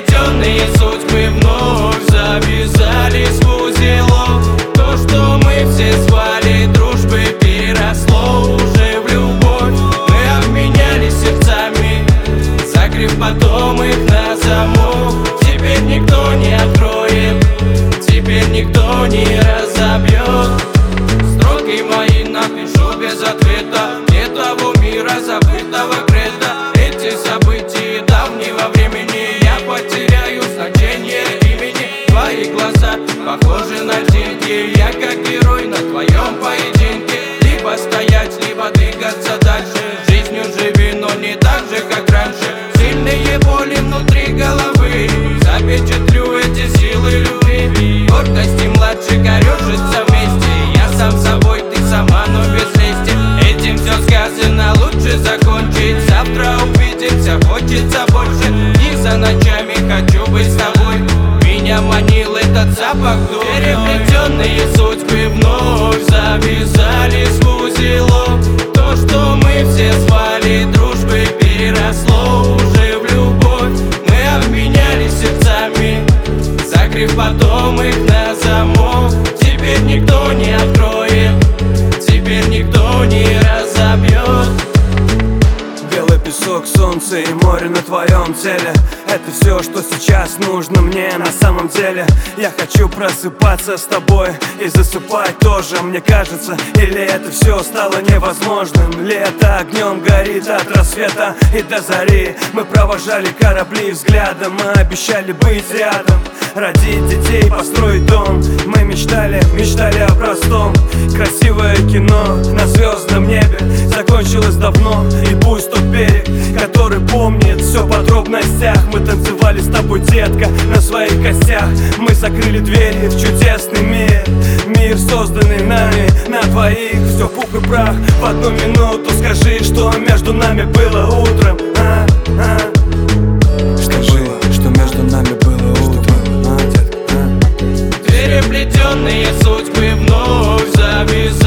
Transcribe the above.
сплетенные судьбы. вновь похожи на деньги Я как герой на твоем поединке Переплетенные судьбы вновь завязались в узелок. То, что мы все звали дружбой Переросло. Уже в любовь Мы обменялись сердцами Закрыв потом их на замок. Теперь никто не откроет Теперь никто не песок, солнце и море на твоем теле. Это все, что сейчас нужно мне на самом деле. Я хочу просыпаться с тобой и засыпать тоже Мне кажется, или это все стало невозможным? Лето огнем горит от рассвета и до зари. Мы провожали корабли взглядом, мы обещали быть рядом. Родить детей, построить дом. Мы мечтали, мечтали о простом. Красивое кино на звездном небе Закончилось давно, подробностях Мы танцевали с тобой, детка, на своих костях Мы закрыли двери в чудесный мир Мир, созданный нами на двоих Все пух и прах в одну минуту Скажи, что между нами было утром а, а. Скажи, что между нами было утром а, детка, а? Переплетенные судьбы вновь завязались